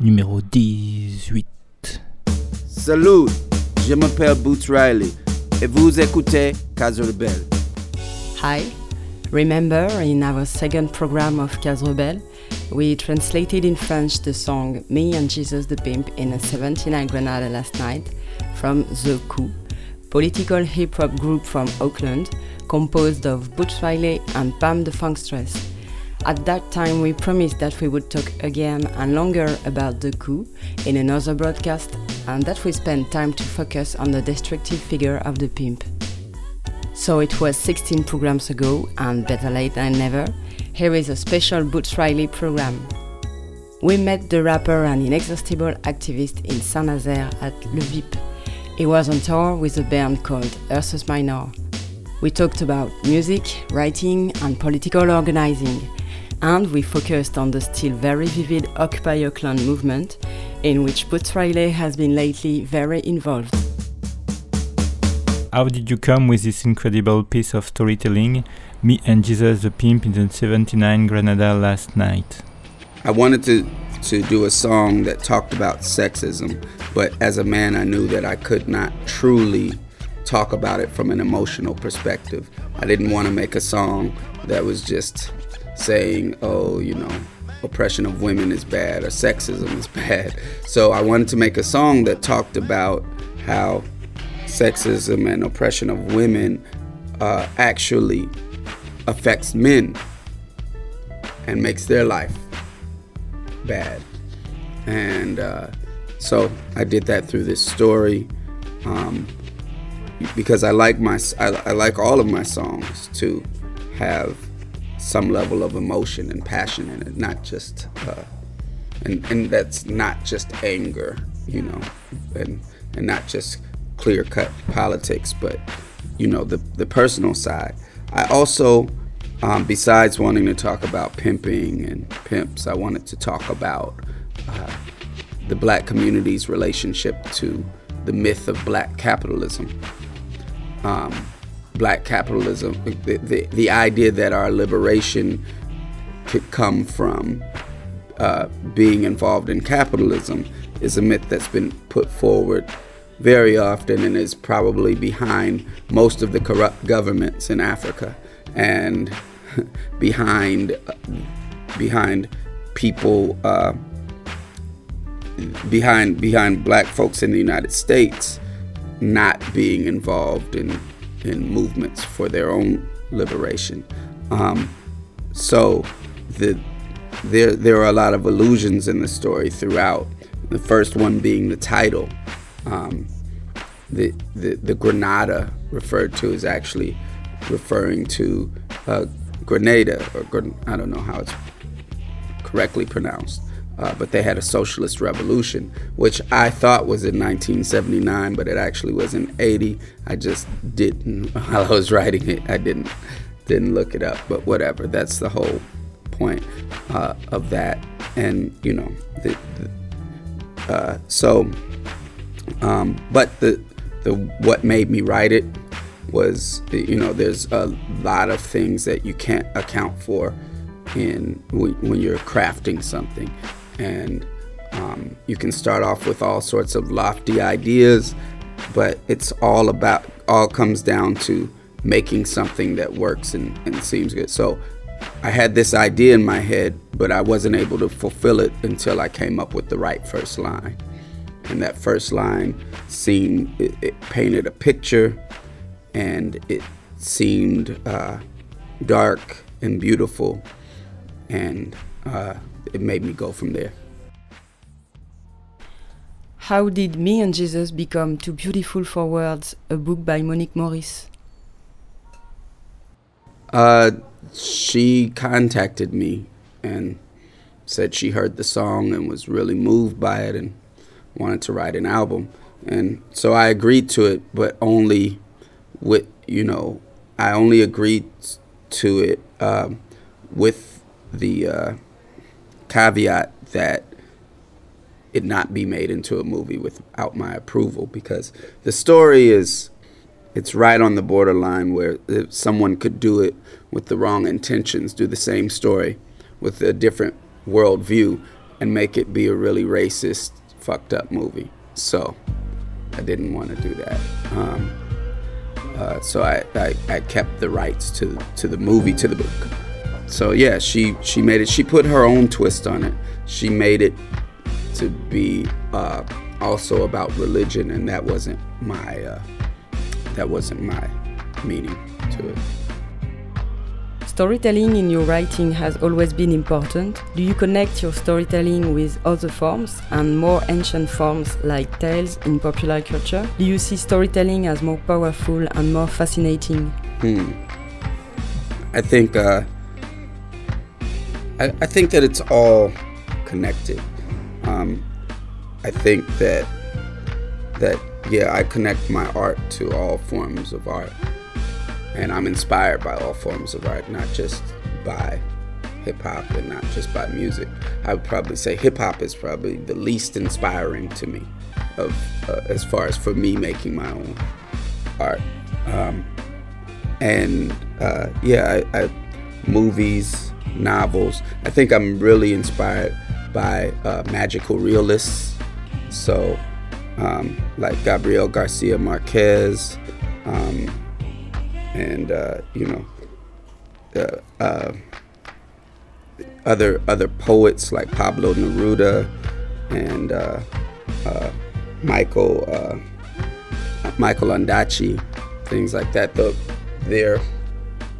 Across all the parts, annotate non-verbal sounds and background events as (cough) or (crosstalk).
Numéro 18. Salut, je m'appelle Boots Riley et vous écoutez Case Rebelle. Hi. Remember, in our second program of Case Rebelle, we translated in French the song Me and Jesus the Pimp in a 79 Granada last night from The Coup, political hip hop group from Oakland, composed of Boots Riley and Pam the Funkstress. At that time, we promised that we would talk again and longer about the coup in another broadcast, and that we spend time to focus on the destructive figure of the pimp. So it was 16 programs ago, and better late than never, here is a special Boots Riley program. We met the rapper and inexhaustible activist in Saint Nazaire at Le VIP. He was on tour with a band called Ursus Minor. We talked about music, writing, and political organizing and we focused on the still very vivid Occupy Oakland movement, in which Boots Riley has been lately very involved. How did you come with this incredible piece of storytelling, Me and Jesus the Pimp in the 79 Granada last night? I wanted to to do a song that talked about sexism, but as a man, I knew that I could not truly talk about it from an emotional perspective. I didn't want to make a song that was just saying, oh, you know, oppression of women is bad or sexism is (laughs) bad. So I wanted to make a song that talked about how sexism and oppression of women uh, actually affects men and makes their life bad. And uh, so I did that through this story um, because I like my I, I like all of my songs to have some level of emotion and passion in it, not just, uh, and, and that's not just anger, you know, and, and not just clear cut politics, but, you know, the, the personal side. I also, um, besides wanting to talk about pimping and pimps, I wanted to talk about uh, the black community's relationship to the myth of black capitalism. Um, black capitalism, the, the, the idea that our liberation could come from uh, being involved in capitalism is a myth that's been put forward very often and is probably behind most of the corrupt governments in Africa and (laughs) behind behind people uh, behind behind black folks in the United States not being involved in in movements for their own liberation. Um, so the there there are a lot of allusions in the story throughout. The first one being the title. Um, the, the the Granada referred to is actually referring to uh, Grenada or I don't know how it's correctly pronounced. Uh, but they had a socialist revolution, which I thought was in 1979, but it actually was in 80. I just didn't, (laughs) while I was writing it, I didn't didn't look it up. But whatever, that's the whole point uh, of that. And you know, the, the, uh, so, um, but the the what made me write it was, you know, there's a lot of things that you can't account for in when, you're crafting something and um, you can start off with all sorts of lofty ideas, but it's all about all comes down to making something that works and, and seems good. So I had this idea in my head, but I wasn't able to fulfill it until I came up with the right first line. And that first line seemed, it, it painted a picture and it seemed uh, dark and beautiful. And uh, it made me go from there. How did Me and Jesus become Too Beautiful for Words, a book by Monique Morris? Uh, she contacted me and said she heard the song and was really moved by it and wanted to write an album. And so I agreed to it, but only with, you know, I only agreed to it um, with the uh, caveat that it not be made into a movie without my approval because the story is it's right on the borderline where someone could do it with the wrong intentions, do the same story with a different worldview, and make it be a really racist, fucked up movie. So I didn't want to do that. Um, uh, so I, I, I, kept the rights to to the movie to the book. So yeah, she she made it. She put her own twist on it. She made it to be uh, also about religion, and that wasn't my uh, that wasn't my meaning to it. Storytelling in your writing has always been important. Do you connect your storytelling with other forms and more ancient forms like tales in popular culture? Do you see storytelling as more powerful and more fascinating? Hmm. I think uh, I, I, think that it's all connected. Um, I think that that yeah, I connect my art to all forms of art and I'm inspired by all forms of art, not just by hip hop and not just by music. I would probably say hip hop is probably the least inspiring to me, of uh, as far as for me making my own art. Um, and uh, yeah, I, I, movies, novels. I think I'm really inspired by uh, magical realists. So, um, like Gabriel Garcia Marquez. Um, and uh, you know uh, uh, other other poets like Pablo Neruda and uh, uh, Michael Michael things like that. The, their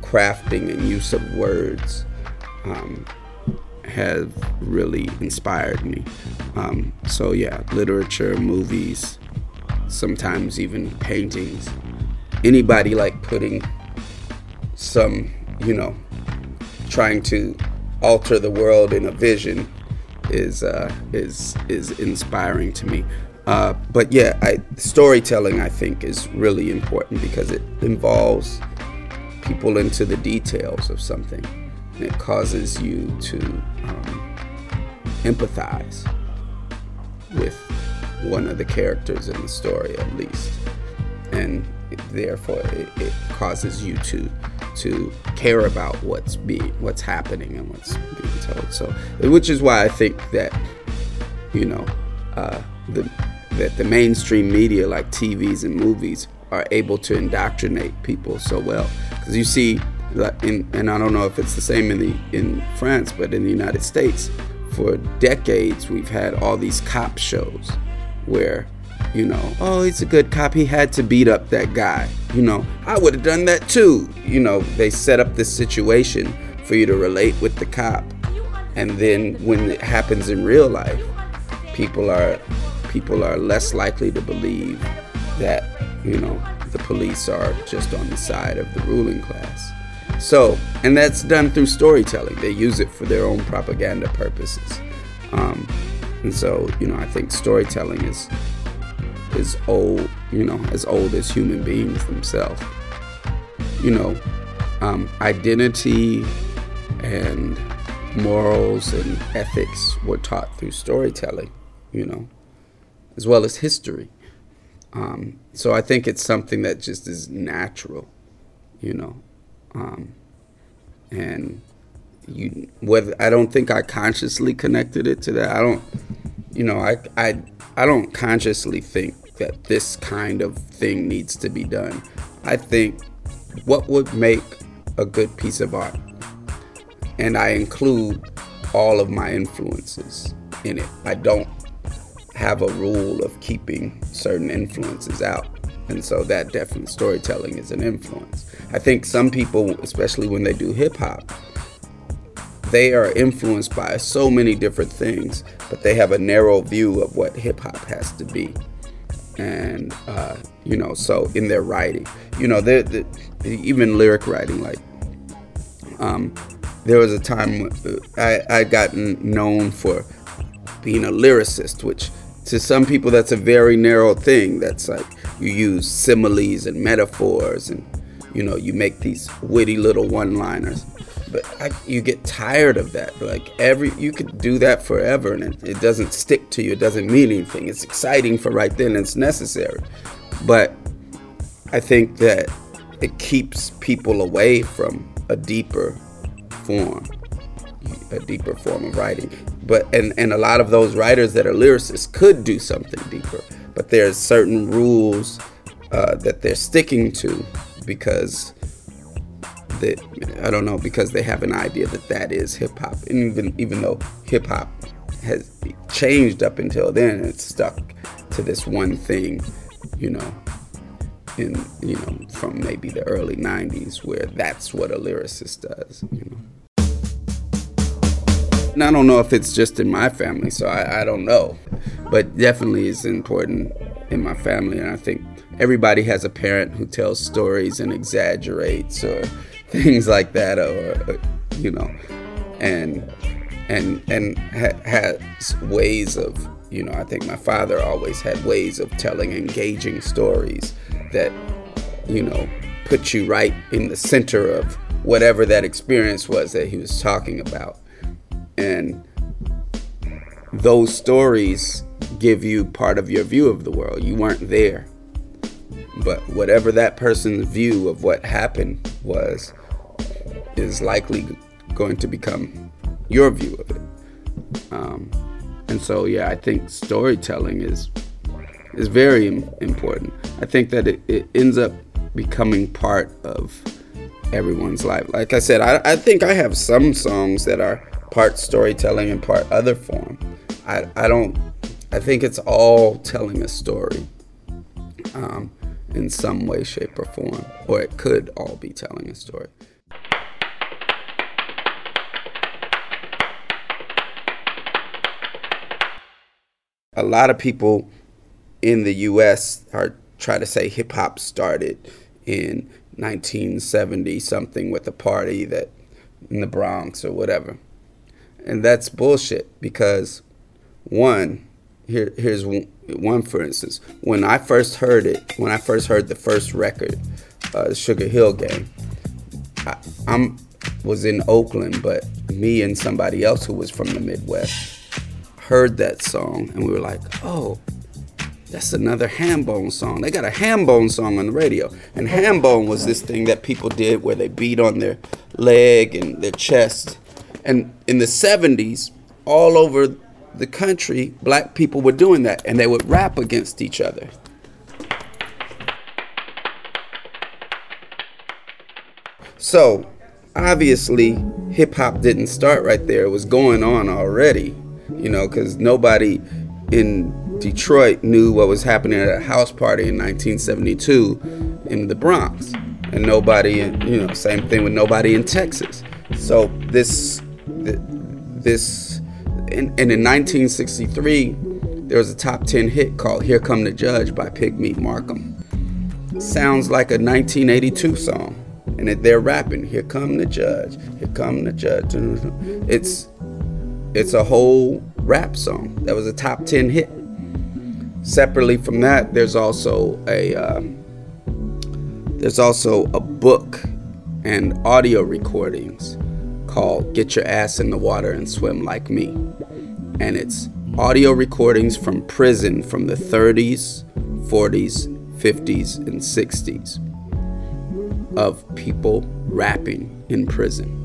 crafting and use of words um, have really inspired me. Um, so yeah, literature, movies, sometimes even paintings anybody like putting some, you know, trying to alter the world in a vision is uh, is is inspiring to me. Uh, but yeah, I, storytelling I think is really important because it involves people into the details of something, and it causes you to um, empathize with one of the characters in the story at least, and therefore it, it, causes you to to care about what's being what's happening and what's being told. So which is why i think that you know uh, the that the mainstream media like tvs and movies are able to indoctrinate people so well. Because you see in, and i don't know if it's the same in the in france but in the united states for decades we've had all these cop shows where you know, oh, he's a good cop. He had to beat up that guy. You know, I would have done that too. You know, they set up this situation for you to relate with the cop. And then when it happens in real life, people are people are less likely to believe that, you know, the police are just on the side of the ruling class. So, and that's done through storytelling. They use it for their own propaganda purposes. Um, and so, you know, I think storytelling is as old, you know, as old as human beings themselves. You know, um, identity and morals and ethics were taught through storytelling, you know, as well as history. Um, so I think it's something that just is natural, you know, um, and you whether I don't think I consciously connected it to that. I don't, you know, I I I don't consciously think that this kind of thing needs to be done. I think what would make a good piece of art, and I include all of my influences in it. I don't have a rule of keeping certain influences out. And so that definitely storytelling is an influence. I think some people, especially when they do hip hop, they are influenced by so many different things, but they have a narrow view of what hip hop has to be and uh, you know, so in their writing, you know, they they even lyric writing, like um, there was a time I I gotten known for being a lyricist, which to some people that's a very narrow thing. That's like you use similes and metaphors, and you know, you make these witty little one-liners. But I, you get tired of that. Like every, you could do that forever, and it, it doesn't stick to you. It doesn't mean anything. It's exciting for right then. It's necessary, but I think that it keeps people away from a deeper form, a deeper form of writing. But and and a lot of those writers that are lyricists could do something deeper, but there's certain rules uh, that they're sticking to because that I don't know because they have an idea that that is hip hop, and even even though hip hop has changed up until then, it's stuck to this one thing, you know. In you know from maybe the early '90s, where that's what a lyricist does, you know. And I don't know if it's just in my family, so I, I don't know, but definitely it's important in my family, and I think everybody has a parent who tells stories and exaggerates or things like that, or, you know, and and and ha- has ways of you know. I think my father always had ways of telling engaging stories that you know put you right in the center of whatever that experience was that he was talking about, and those stories give you part of your view of the world. You weren't there. But whatever that person's view of what happened was, is likely going to become your view of it. Um, and so, yeah, I think storytelling is is very important. I think that it, it ends up becoming part of everyone's life. Like I said, I, I think I have some songs that are part storytelling and part other form. I, I don't, I think it's all telling a story um, in some way, shape, or form, or it could all be telling a story. A lot of people in the U.S. are try to say hip hop started in 1970 something with a party that in the Bronx or whatever, and that's bullshit because one here here's one for instance when I first heard it when I first heard the first record, uh, the Sugar Hill Gang, I, I'm was in Oakland, but me and somebody else who was from the Midwest heard that song and we were like, oh, that's another Hambone song. They got a Hambone song on the radio. And Hambone was this thing that people did where they beat on their leg and their chest. And in the 70s, all over the country, black people were doing that and they would rap against each other. So, obviously, hip hop didn't start right there. It was going on already you know, because nobody in Detroit knew what was happening at a house party in 1972 in the Bronx, and nobody, in, you know, same thing with nobody in Texas. So this, this, and, and in 1963, there was a top 10 hit called "Here Come the Judge" by Pigmeat Markham. Sounds like a 1982 song, and they're rapping, "Here come the judge, here come the judge." It's it's a whole rap song that was a top 10 hit. Separately from that, there's also a uh, there's also a book and audio recordings called "Get Your Ass in the Water and Swim Like Me," and it's audio recordings from prison from the 30s, 40s, 50s, and 60s of people rapping in prison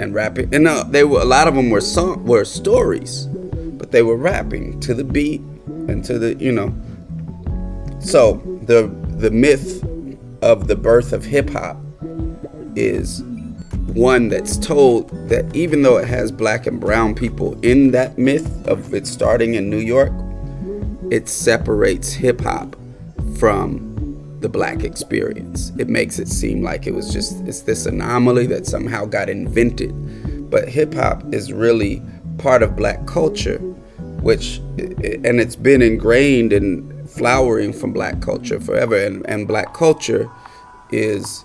and rapping. And they were a lot of them were song were stories, but they were rapping to the beat and to the you know. So the the myth of the birth of hip hop is one that's told that even though it has black and brown people in that myth of it starting in New York, it separates hip hop from the black experience. It makes it seem like it was just it's this anomaly that somehow got invented. But hip hop is really part of black culture, which and it's been ingrained and flowering from black culture forever. And, and black culture is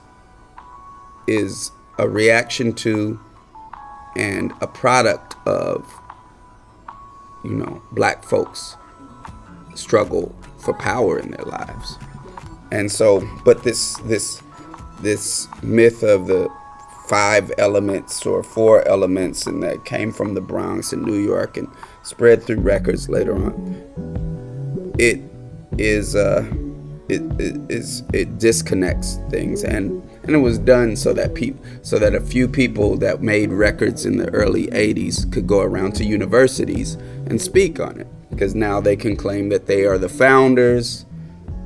is a reaction to and a product of you know black folks struggle for power in their lives and so but this this this myth of the five elements or four elements, and that came from the Bronx in New York and spread through records later on. It is uh, it, it is it disconnects things and and it was done so that people so that a few people that made records in the early 80s could go around to universities and speak on it because now they can claim that they are the founders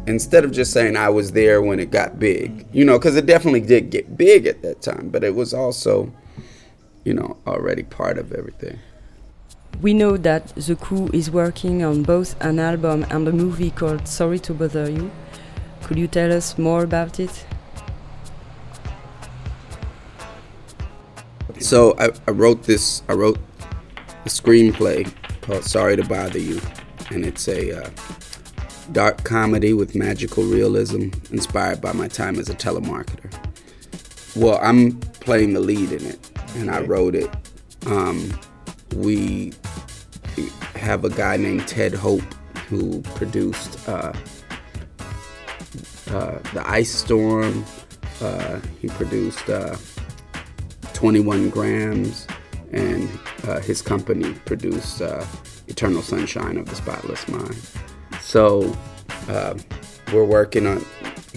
instead of just saying I was there when it got big you know because it definitely did get big at that time but it was also you know already part of everything we know that The Coup is working on both an album and a movie called Sorry to Bother You. Could you tell us more about it? So I, I wrote this. I wrote a screenplay called "Sorry to Bother You," and it's a uh, dark comedy with magical realism, inspired by my time as a telemarketer. Well, I'm playing the lead in it, and I wrote it. Um, we have a guy named Ted Hope who produced uh, uh, the Ice Storm. Uh, he produced uh, 21 grams, and uh, his company produced uh, Eternal Sunshine of the Spotless Mind. So uh, we're working on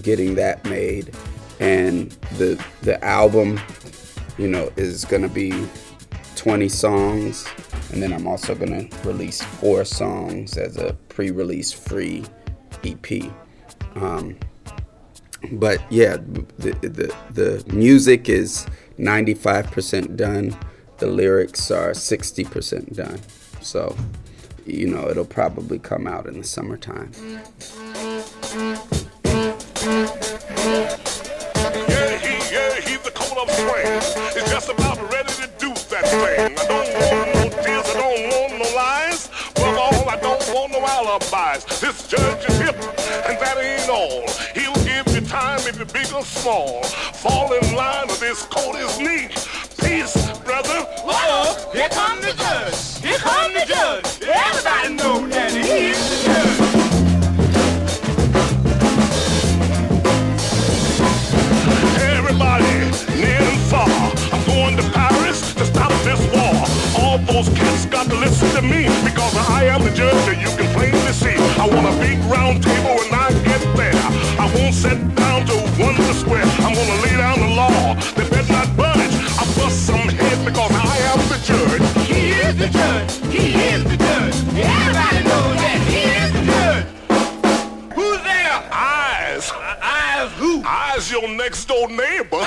getting that made, and the the album, you know, is gonna be 20 songs, and then I'm also gonna release four songs as a pre-release free EP. Um, but yeah, the, the the music is 95% done. The lyrics are 60% done. So, you know, it'll probably come out in the summertime. Yeah, he, yeah, he's the coat of swing. It's just about ready to do that thing. I don't want no tears, I don't want no lies. Above all, I don't want no alibis. This judge is hip, and that ain't all. He'll give you time if you're big or small. Fall in line this is neat. Peace, brother. Uh-oh, here come the judge. Here come the judge. Everybody know that he is the judge. Everybody, near and far. I'm going to Paris to stop this war. All those cats got to listen to me because I am the judge that you can plainly see. I want a big round table when I get there. I won't sit down to wonder square. I'm gonna lay down the law. The judge. He is the judge. Everybody know that he is the judge. Who's there? Eyes, Eyes who? eyes, your next door neighbor. (laughs)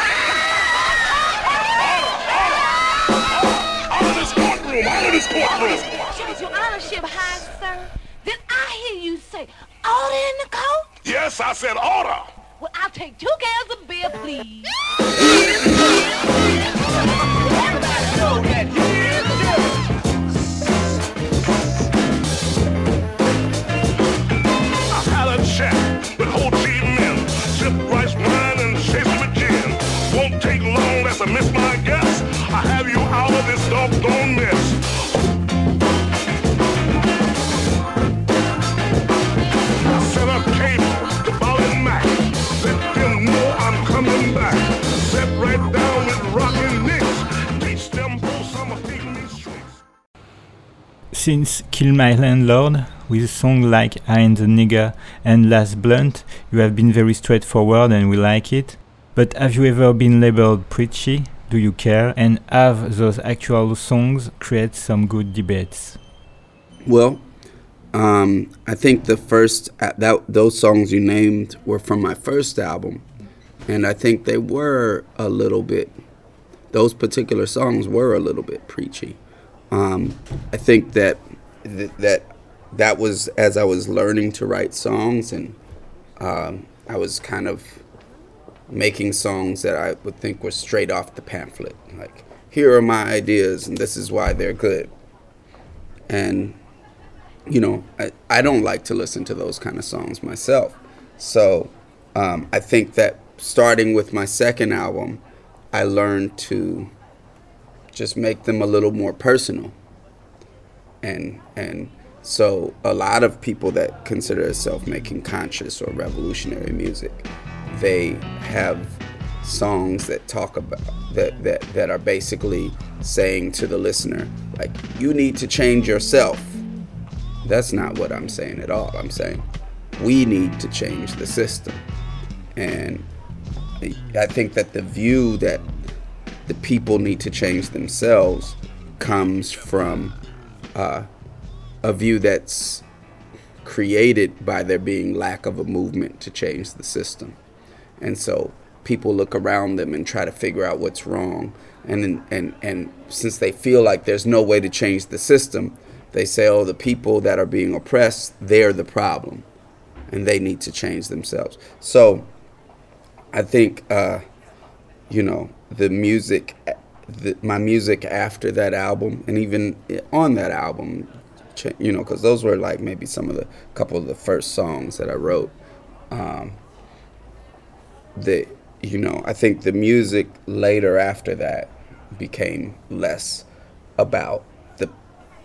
Out of this courtroom, out of this courtroom. Shows your honorship high, sir. Did I hear you say order in the court? Yes, I said order. Well, I'll take two cans of beer, please. (laughs) Everybody know that Since Kill My Landlord, with songs like I Ain't the Nigger and Last Blunt, you have been very straightforward and we like it. But have you ever been labeled preachy? Do you care? And have those actual songs create some good debates? Well, um, I think the first uh, that those songs you named were from my first album, and I think they were a little bit. Those particular songs were a little bit preachy. Um, I think that th- that that was as I was learning to write songs, and um, I was kind of making songs that I would think were straight off the pamphlet. Like, here are my ideas, and this is why they're good. And you know, I, I don't like to listen to those kind of songs myself. So um, I think that starting with my second album, I learned to just make them a little more personal. And and so a lot of people that consider themselves making conscious or revolutionary music, they have songs that talk about that that that are basically saying to the listener like you need to change yourself. That's not what i'm saying at all. I'm saying we need to change the system. And i think that the view that the people need to change themselves comes from uh, a view that's created by there being lack of a movement to change the system and so people look around them and try to figure out what's wrong. And and and since they feel like there's no way to change the system, they say, "Oh, the people that are being oppressed, they're the problem, and they need to change themselves." So, I think, uh, you know, the music, the, my music after that album, and even on that album, you know, because those were like maybe some of the couple of the first songs that I wrote. Um, the you know, I think the music later after that became less about the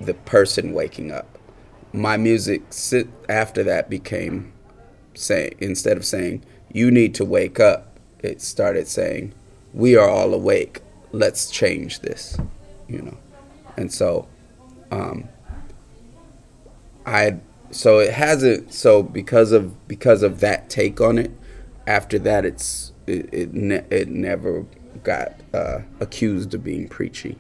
the person waking up. My music sit after that became saying instead of saying you need to wake up, it started saying we are all awake. Let's change this, you know. And so um I so it hasn't so because of because of that take on it after that it's it it, ne- it never got uh, accused of being preachy.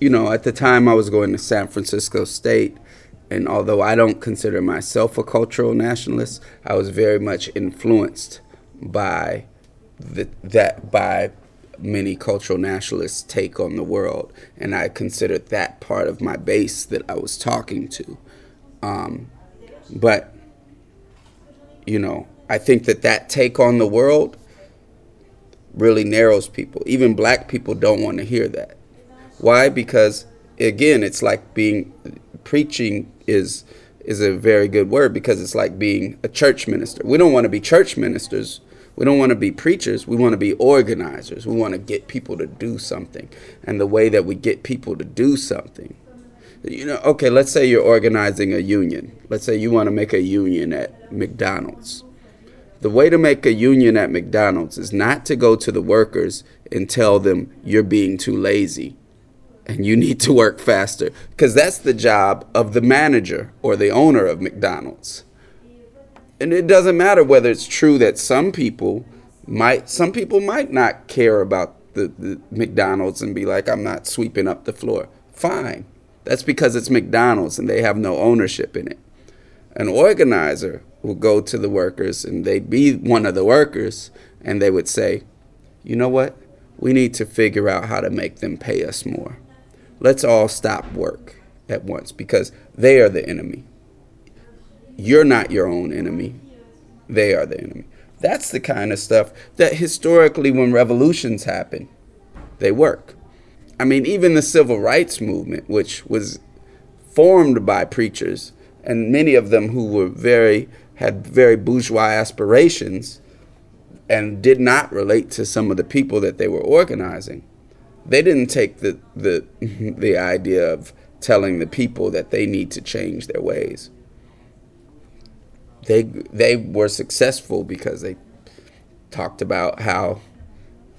You know, at the time I was going to San Francisco State, and although I don't consider myself a cultural nationalist, I was very much influenced by the, that by many cultural nationalists' take on the world, and I considered that part of my base that I was talking to. Um, but you know, I think that that take on the world really narrows people. Even black people don't want to hear that. Why? Because again, it's like being preaching is is a very good word because it's like being a church minister. We don't want to be church ministers. We don't want to be preachers. We want to be organizers. We want to get people to do something. And the way that we get people to do something, you know, okay, let's say you're organizing a union. Let's say you want to make a union at McDonald's. The way to make a union at McDonald's is not to go to the workers and tell them you're being too lazy and you need to work faster because that's the job of the manager or the owner of McDonald's. And it doesn't matter whether it's true that some people might some people might not care about the, the McDonald's and be like I'm not sweeping up the floor. Fine. That's because it's McDonald's and they have no ownership in it. An organizer will go to the workers and they'd be one of the workers and they would say, you know what? We need to figure out how to make them pay us more. Let's all stop work at once because they are the enemy. You're not your own enemy, they are the enemy. That's the kind of stuff that historically, when revolutions happen, they work. I mean, even the civil rights movement, which was formed by preachers, and many of them who were very had very bourgeois aspirations and did not relate to some of the people that they were organizing. They didn't take the the (laughs) the idea of telling the people that they need to change their ways. They they were successful because they talked about how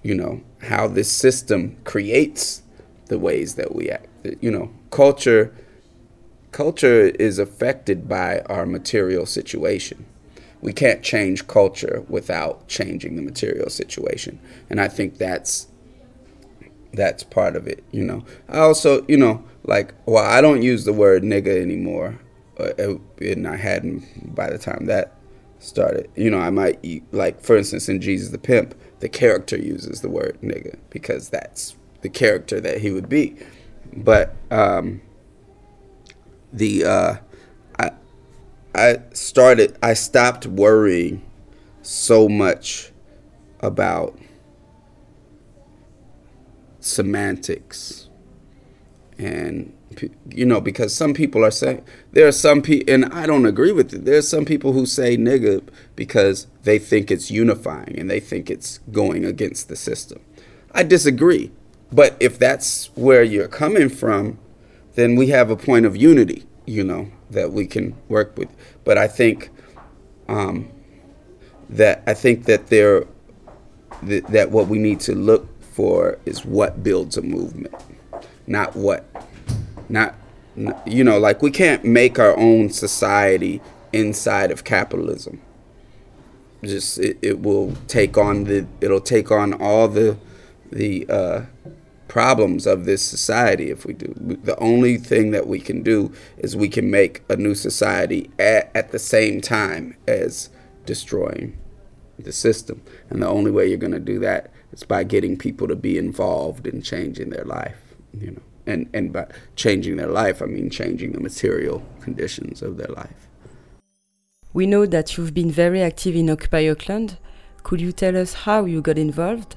you know how this system creates the ways that we act. You know, culture culture is affected by our material situation. We can't change culture without changing the material situation. And I think that's that's part of it, you know. I also, you know, like well, I don't use the word nigga anymore. Uh, and I hadn't by the time that started. You know, I might like for instance in Jesus the Pimp, the character uses the word nigga because that's the character that he would be. But um the uh, I I started I stopped worrying so much about semantics. And you know because some people are saying there are some people and I don't agree with it. There are some people who say nigga because they think it's unifying and they think it's going against the system. I disagree but if that's where you're coming from then we have a point of unity, you know, that we can work with. But I think um, that I think that there th- that what we need to look for is what builds a movement, not what, not, you know, like we can't make our own society inside of capitalism. Just it, it will take on the it'll take on all the the uh, problems of this society if we do. The only thing that we can do is we can make a new society at, at the same time as destroying the system. And the only way you're going to do that is by getting people to be involved in changing their life, you know. And and by changing their life, I mean changing the material conditions of their life. We know that you've been very active in Occupy Oakland. Could you tell us how you got involved?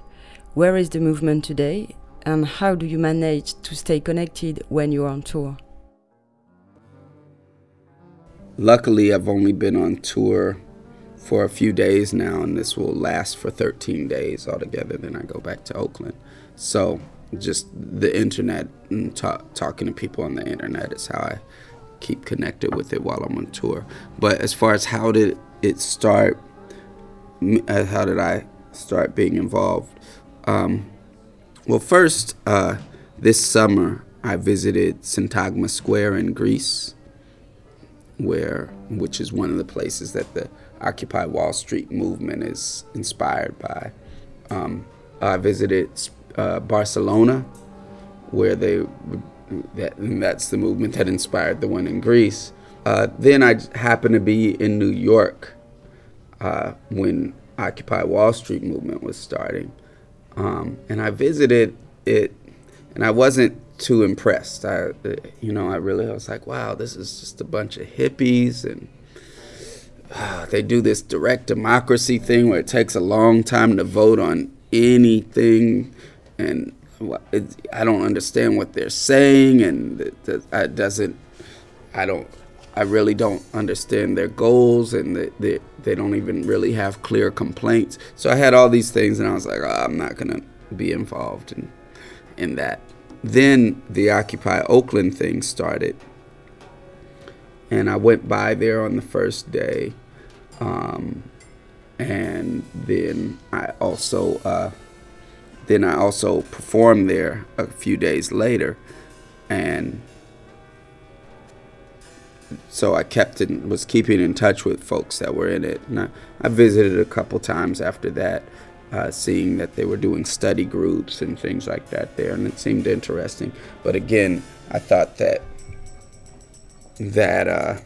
Where is the movement today? And how do you manage to stay connected when you're on tour? Luckily, I've only been on tour for a few days now, and this will last for 13 days altogether. Then I go back to Oakland. So, just the internet and talk, talking to people on the internet is how I keep connected with it while I'm on tour. But as far as how did it start, uh, how did I start being involved? Um, well, first, uh, this summer I visited Syntagma Square in Greece, where which is one of the places that the Occupy Wall Street movement is inspired by. Um, I visited uh, Barcelona, where they that that's the movement that inspired the one in Greece. Uh, then I happened to be in New York uh, when Occupy Wall Street movement was starting, um, and I visited it, and I wasn't too impressed. I, you know, I really I was like, wow, this is just a bunch of hippies and uh, they do this direct democracy thing where it takes a long time to vote on anything, and I don't understand what they're saying, and it doesn't. I don't. I really don't understand their goals, and they, they they don't even really have clear complaints. So I had all these things, and I was like, oh, I'm not gonna be involved in in that. Then the Occupy Oakland thing started, and I went by there on the first day, um, and then I also uh, then I also performed there a few days later, and so I kept in was keeping in touch with folks that were in it, and I, I visited a couple times after that. Uh, seeing that they were doing study groups and things like that there, and it seemed interesting. But again, I thought that that uh,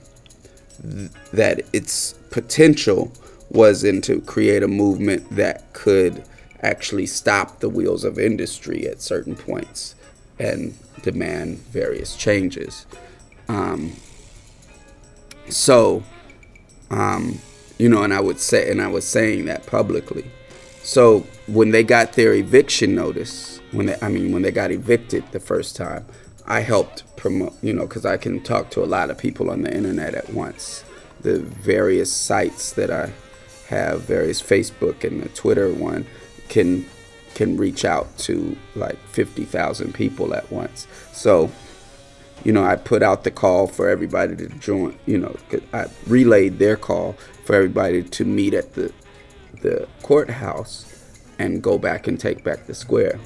th- that its potential was in to create a movement that could actually stop the wheels of industry at certain points and demand various changes. Um, so, um, you know, and I would say, and I was saying that publicly. So when they got their eviction notice, when they, I mean, when they got evicted the first time, I helped promote, you know, because I can talk to a lot of people on the internet at once. The various sites that I have, various Facebook and the Twitter one, can can reach out to like 50,000 people at once. So, you know, I put out the call for everybody to join, you know, I relayed their call for everybody to meet at the the courthouse and go back and take back the square.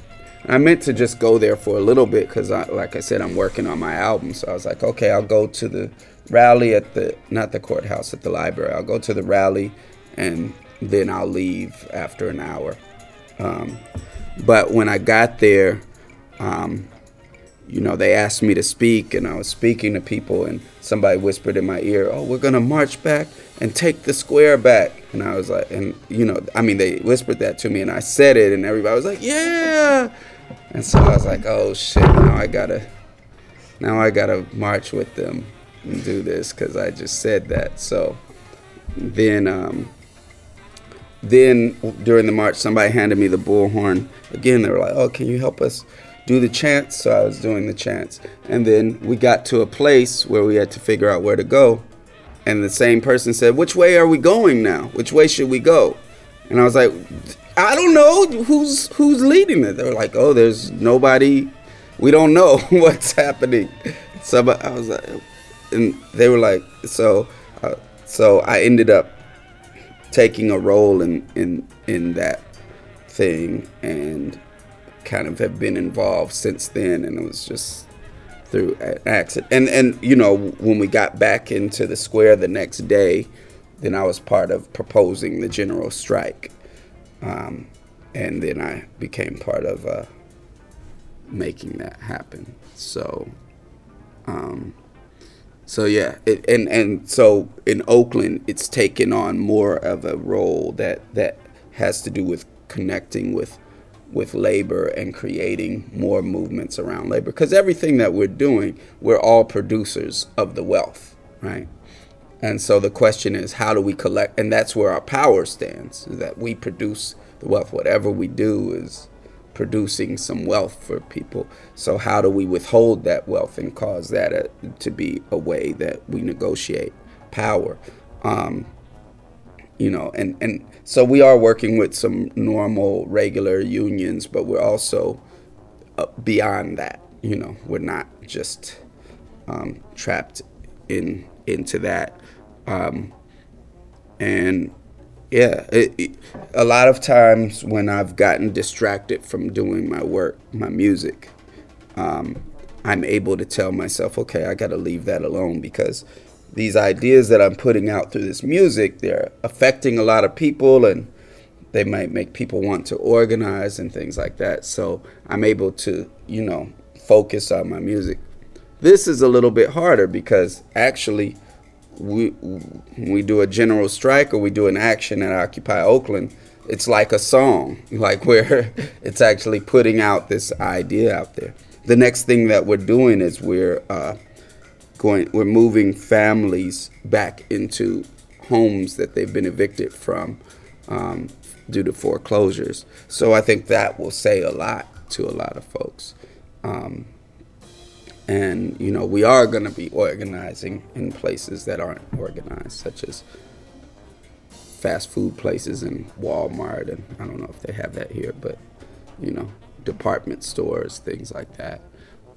I meant to just go there for a little bit because, like I said, I'm working on my album. So I was like, okay, I'll go to the rally at the, not the courthouse, at the library. I'll go to the rally and then I'll leave after an hour. Um, but when I got there, um, you know, they asked me to speak, and I was speaking to people, and somebody whispered in my ear, "Oh, we're gonna march back and take the square back." And I was like, and you know, I mean, they whispered that to me, and I said it, and everybody was like, "Yeah!" And so I was like, "Oh shit! Now I gotta, now I gotta march with them and do this because I just said that." So then, um, then during the march, somebody handed me the bullhorn. Again, they were like, "Oh, can you help us?" Do the chants. So I was doing the chants. And then we got to a place where we had to figure out where to go. And the same person said, Which way are we going now? Which way should we go? And I was like, I don't know who's who's leading it. They were like, Oh, there's nobody. We don't know (laughs) what's happening. So I was like, and they were like, so uh, so I ended up taking a role in in in that thing and kind of have been involved since then. And it was just through accident. And and you know when we got back into the square the next day, then I was part of proposing the general strike, um, and then I became part of uh, making that happen. So. Um, so yeah, it, and and so in Oakland, it's taken on more of a role that that has to do with connecting with with labor and creating more movements around labor. Because everything that we're doing, we're all producers of the wealth, right? And so the question is, how do we collect? And that's where our power stands: that we produce the wealth. Whatever we do is producing some wealth for people. So how do we withhold that wealth and cause that a, to be a way that we negotiate power? Um, you know, and and so we are working with some normal, regular unions, but we're also uh, beyond that. You know, we're not just um, trapped in into that. Um, and yeah, it, it, a lot of times when I've gotten distracted from doing my work, my music, um, I'm able to tell myself, okay, I got to leave that alone because these ideas that I'm putting out through this music, they're affecting a lot of people and they might make people want to organize and things like that. So I'm able to, you know, focus on my music. This is a little bit harder because actually we we do a general strike or we do an action at Occupy Oakland, it's like a song, (laughs) like where (laughs) it's actually putting out this idea out there. The next thing that we're doing is we're uh, going, we're moving families back into homes that they've been evicted from um, due to foreclosures. So I think that will say a lot to a lot of folks. Um, and you know we are going to be organizing in places that aren't organized such as fast food places and walmart and i don't know if they have that here but you know department stores things like that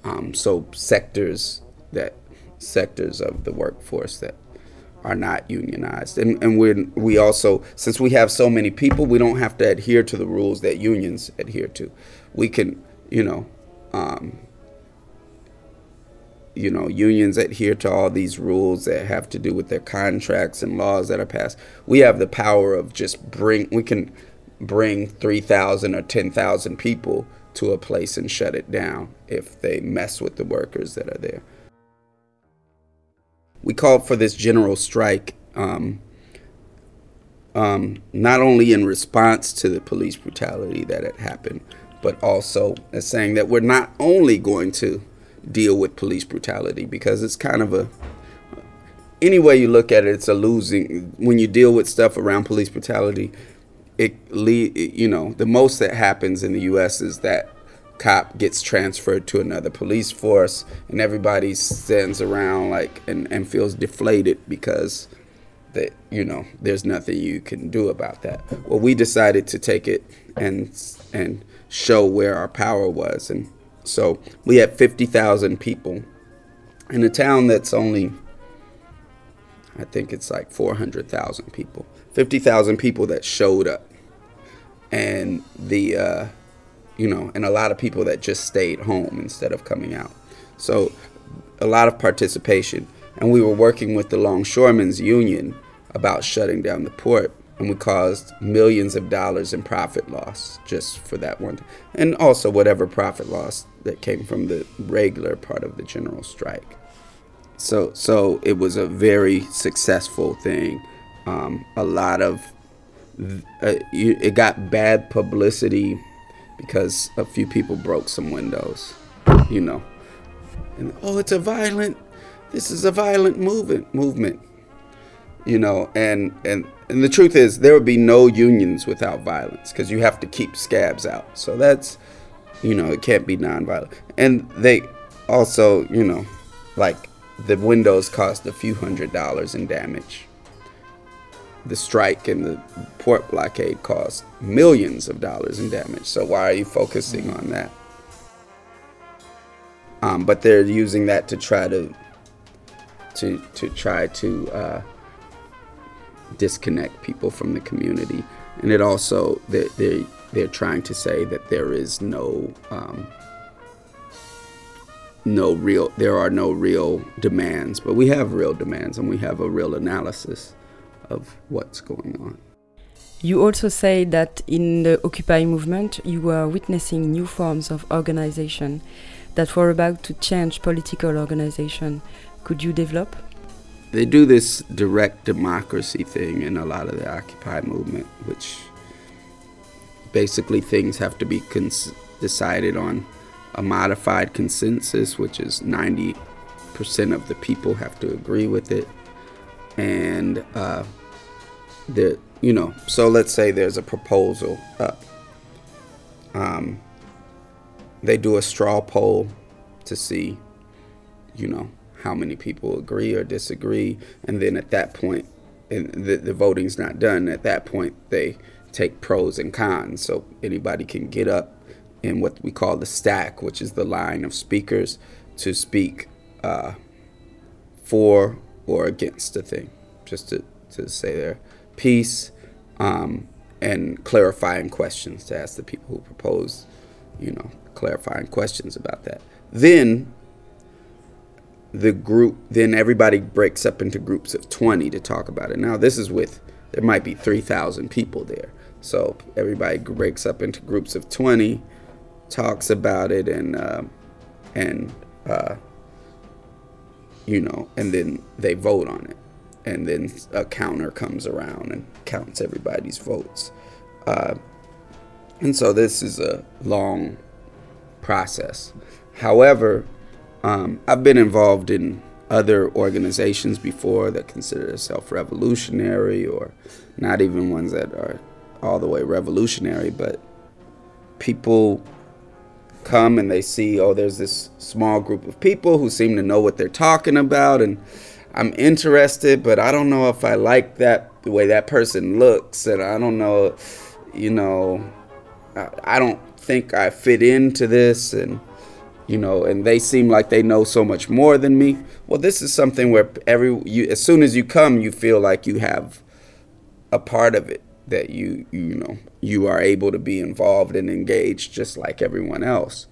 um, so sectors that sectors of the workforce that are not unionized and, and we we also since we have so many people we don't have to adhere to the rules that unions adhere to we can you know um, you know, unions adhere to all these rules that have to do with their contracts and laws that are passed. We have the power of just bring, we can bring 3,000 or 10,000 people to a place and shut it down if they mess with the workers that are there. We called for this general strike um, um, not only in response to the police brutality that had happened, but also as saying that we're not only going to deal with police brutality because it's kind of a any way you look at it it's a losing when you deal with stuff around police brutality it lead you know the most that happens in the US is that cop gets transferred to another police force and everybody stands around like and, and feels deflated because that you know there's nothing you can do about that well we decided to take it and and show where our power was and so we had 50,000 people in a town that's only, I think it's like 400,000 people. 50,000 people that showed up. And the, uh, you know, and a lot of people that just stayed home instead of coming out. So a lot of participation. And we were working with the Longshoremen's Union about shutting down the port and we caused millions of dollars in profit loss just for that one and also whatever profit loss that came from the regular part of the general strike so so it was a very successful thing um, a lot of uh, it got bad publicity because a few people broke some windows you know. And oh it's a violent this is a violent movement movement you know. And and and the truth is there would be no unions without violence because you have to keep scabs out. So that's you know it can't be nonviolent. And they also you know like the windows cost a few hundred dollars in damage the strike and the port blockade cost millions of dollars in damage. So why are you focusing on that? Um, but they're using that to try to to to try to uh, disconnect people from the community. And it also they, they they're trying to say that there is no um, no real there are no real demands but we have real demands and we have a real analysis of what's going on You also say that in the Occupy movement, you were witnessing new forms of organization that were about to change political organization. Could you develop? they do this direct democracy thing in a lot of the Occupy movement, which basically things have to be cons- decided on a modified consensus, which is 90% of the people have to agree with it. And uh, the, you know, so let's say there's a proposal up. Um, they do a straw poll to see, you know, how many people agree or disagree, and then at that point, and the, the voting's not done. At that point, they take pros and cons, so anybody can get up in what we call the stack, which is the line of speakers, to speak uh, for or against a thing, just to, to say their piece um, and clarifying questions to ask the people who propose, you know, clarifying questions about that. Then the group then everybody breaks up into groups of 20 to talk about it. Now this is with there might be 3000 people there. So everybody breaks up into groups of 20 talks about it and uh, and uh, you know and then they vote on it and then a counter comes around and counts everybody's votes. Uh, and so this is a long process. However um, I've been involved in other organizations before that consider themselves revolutionary or not even ones that are all the way revolutionary, but people come and they see, oh, there's this small group of people who seem to know what they're talking about, and I'm interested, but I don't know if I like that the way that person looks, and I don't know, you know, I, I don't think I fit into this, and you know, and they seem like they know so much more than me. Well, this is something where every you, as soon as you come, you feel like you have a part of it that you you know you are able to be involved and engaged just like everyone else.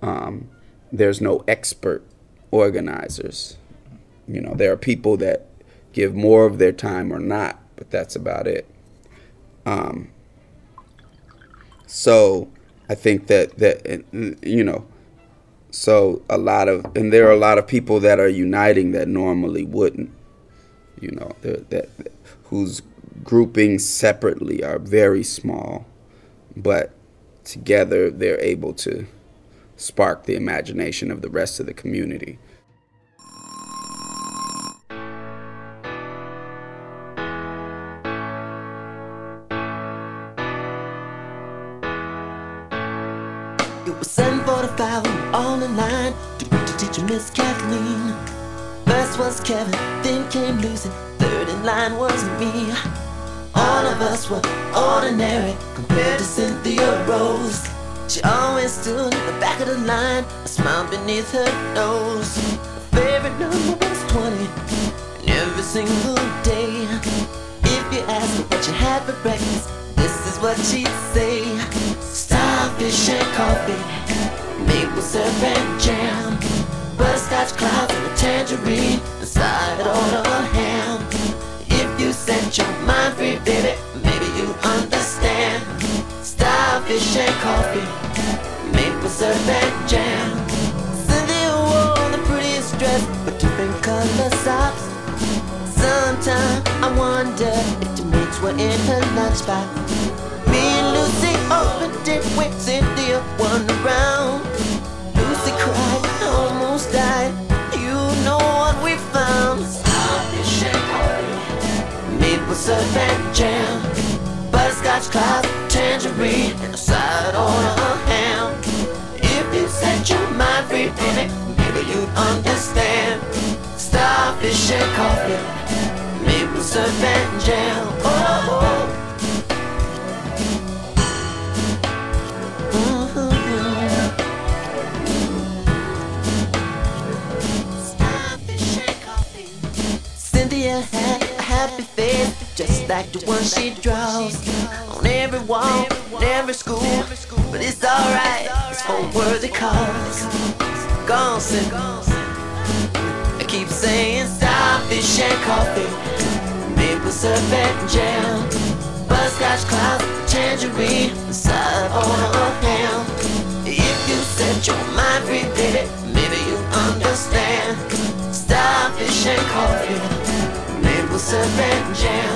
Um, there's no expert organizers. You know, there are people that give more of their time or not, but that's about it. Um, so I think that that you know so a lot of, and there are a lot of people that are uniting that normally wouldn't, you know, that, that whose groupings separately are very small, but together they're able to spark the imagination of the rest of the community. Miss Kathleen. First was Kevin, then came Lucy, third in line was me. All of us were ordinary compared to Cynthia Rose. She always stood at the back of the line, a smile beneath her nose. Favorite number was 20, and every single day. If you ask her what she had for breakfast, this is what she'd say. Starfish and coffee, maple syrup and jam, butterscotch clouds and a tangerine, and side order of ham. If you set your mind free, baby, maybe you understand. Starfish and coffee, maple syrup and jam. Cynthia wore the prettiest dress with different color socks. Sometimes I wonder if the mates were in her lunchbox. Me and Lucy opened it when Cynthia won around. Died. You know what we found? Starfish and coffee, maple syrup and jam, butterscotch clouds, tangerine, and a side order ham. If you set your mind free, baby, maybe you'd understand. Starfish and coffee, maple syrup and jam. Oh. oh, oh. A happy face just like the one she draws on every wall, in every school. But it's alright, it's for worthy cause. Gonson, I keep saying starfish and coffee, maple syrup and jam, butterscotch clouds, tangerine, side of ham. If you set your mind free, baby, maybe you understand. Starfish and coffee, maple jam.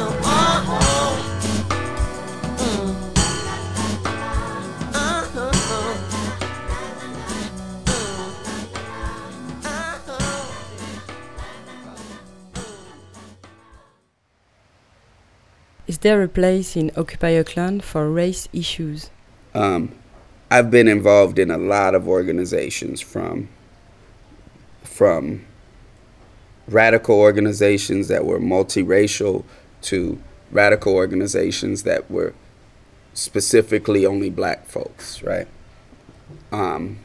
Is there a place in Occupy Oakland for race issues? Um, I've been involved in a lot of organizations from from radical organizations that were multiracial to radical organizations that were specifically only black folks, right? Um,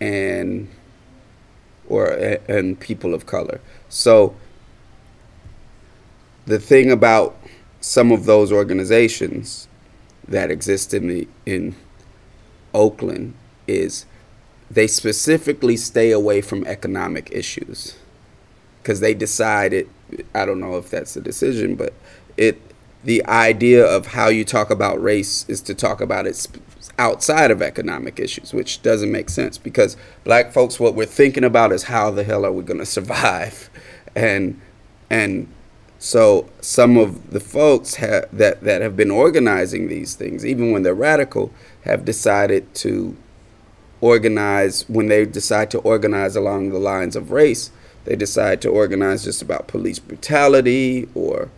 and or and people of color. So the thing about some of those organizations that exist in the in Oakland is they specifically stay away from economic issues because they decided I don't know if that's a decision, but it the idea of how you talk about race is to talk about it outside of economic issues, which doesn't make sense because black folks what we're thinking about is how the hell are we going (laughs) to survive, and and so some of the folks ha- that that have been organizing these things, even when they're radical, have decided to organize when they decide to organize along the lines of race. They decide to organize just about police brutality or